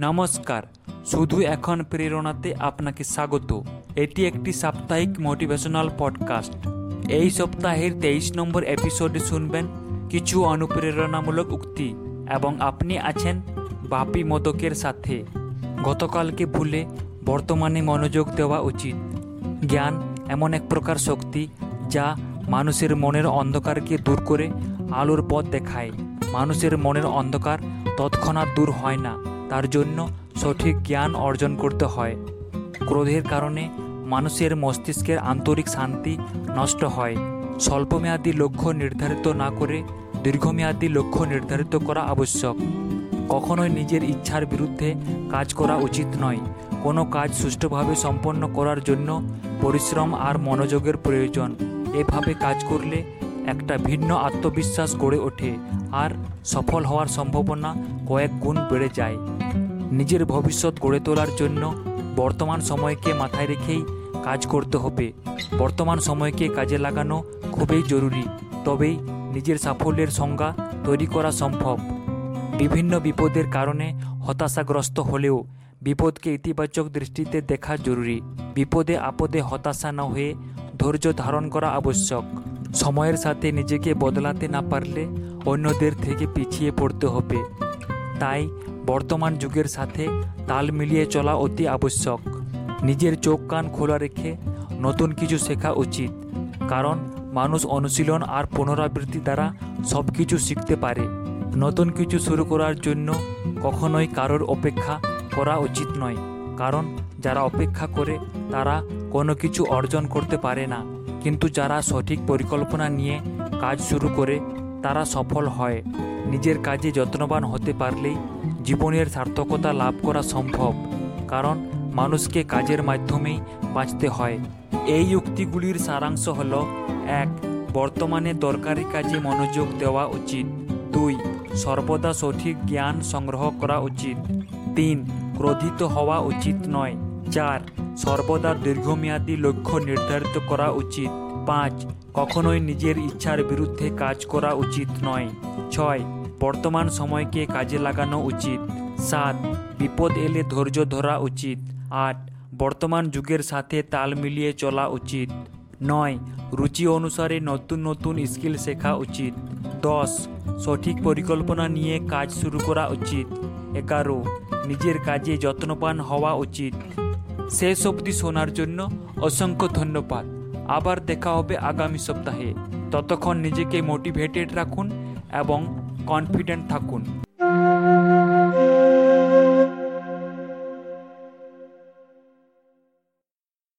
নমস্কার। শুধু এখন প্রেরণাতে আপনাকে স্বাগত। এটি একটি সাপ্তাহিক মোটিভেশনাল পডকাস্ট। এই সপ্তাহের তেইশ নম্বর এপিসোডে শুনবেন কিছু অনুপ্রেরণামূলক উক্তি এবং আপনি আছেন বাপি মদকের সাথে। গতকালকে ভুলে বর্তমানে মনোযোগ দেওয়া উচিত। জ্ঞান এমন এক প্রকার শক্তি যা মানুষের মনের অন্ধকারকে দূর করে আলোর পথ দেখায়। মানুষের মনের অন্ধকার তৎক্ষণাৎ দূর হয় না। তার জন্য সঠিক জ্ঞান অর্জন করতে হয়। ক্রোধের কারণে মানুষের মস্তিষ্কের আন্তরিক শান্তি নষ্ট হয়। স্বল্পমেয়াদী লক্ষ্য নির্ধারিত না করে দীর্ঘমেয়াদী লক্ষ্য নির্ধারিত করা আবশ্যক। কখনোই নিজের ইচ্ছার বিরুদ্ধে কাজ করা উচিত নয়। কোনো কাজ সুষ্ঠুভাবে সম্পন্ন করার জন্য পরিশ্রম আর মনোযোগের প্রয়োজন। এভাবে কাজ করলে একটা ভিন্ন আত্মবিশ্বাস গড়ে ওঠে আর সফল হওয়ার সম্ভাবনা কয়েক গুণ বেড়ে যায়। নিজের ভবিষ্যৎ গড়ে তোলার জন্য বর্তমান সময়কে মাথায় রেখেই কাজ করতে হবে। বর্তমান সময়কে কাজে লাগানো খুবই জরুরি, তবেই নিজের সাফল্যের সংজ্ঞা তৈরি করা সম্ভব। বিভিন্ন বিপদের কারণে হতাশাগ্রস্ত হলেও বিপদকে ইতিবাচক দৃষ্টিতে দেখা জরুরি। বিপদে আপদে হতাশা না হয়ে ধৈর্য ধারণ করা আবশ্যক। সময়ের সাথে নিজেকে বদলাতে না পারলে অন্যদের থেকে পিছিয়ে পড়তে হবে। তাই বর্তমান যুগের সাথে তাল মিলিয়ে চলা অতি আবশ্যক। নিজের চোখ কান খোলা রেখে নতুন কিছু শেখা উচিত, কারণ মানুষ অনুশীলন আর পুনরাবৃত্তি দ্বারা সব কিছু শিখতে পারে। নতুন কিছু শুরু করার জন্য কখনোই কারোর অপেক্ষা করা উচিত নয়, কারণ যারা অপেক্ষা করে তারা কোনো কিছু অর্জন করতে পারে না। কিন্তু যারা সঠিক পরিকল্পনা নিয়ে কাজ শুরু করে তারা সফল হয়। নিজের কাজে যত্নবান হতে পারলেই জীবনের সার্থকতা লাভ করা সম্ভব, কারণ মানুষকে কাজের মাধ্যমেই বাঁচতে হয়। এই উক্তিগুলির সারাংশ হল, এক, বর্তমানে দরকারি কাজে মনোযোগ দেওয়া উচিত। দুই, সর্বদা সঠিক জ্ঞান সংগ্রহ করা উচিত। তিন, ক্রোধিত হওয়া উচিত নয়। চার, সর্বদা দীর্ঘমেয়াদী লক্ষ্য নির্ধারিত করা উচিত। পাঁচ, কখনোই নিজের ইচ্ছার বিরুদ্ধে কাজ করা উচিত নয়। ছয় বর্তমান সময়কে কাজে লাগানো উচিত। সাত, বিপদ এলে ধৈর্য ধরা উচিত। আট, বর্তমান যুগের সাথে তাল মিলিয়ে চলা উচিত। নয়, রুচি অনুসারে নতুন নতুন স্কিল শেখা উচিত। দশ, সঠিক পরিকল্পনা নিয়ে কাজ শুরু করা উচিত। এগারো, নিজের কাজে যত্নবান হওয়া উচিত। শেষ অবধি শোনার জন্য অসংখ্য ধন্যবাদ। আবার দেখা হবে আগামী সপ্তাহে। ততক্ষণ নিজেকে মোটিভেটেড রাখুন এবং কনফিডেন্ট থাকুন।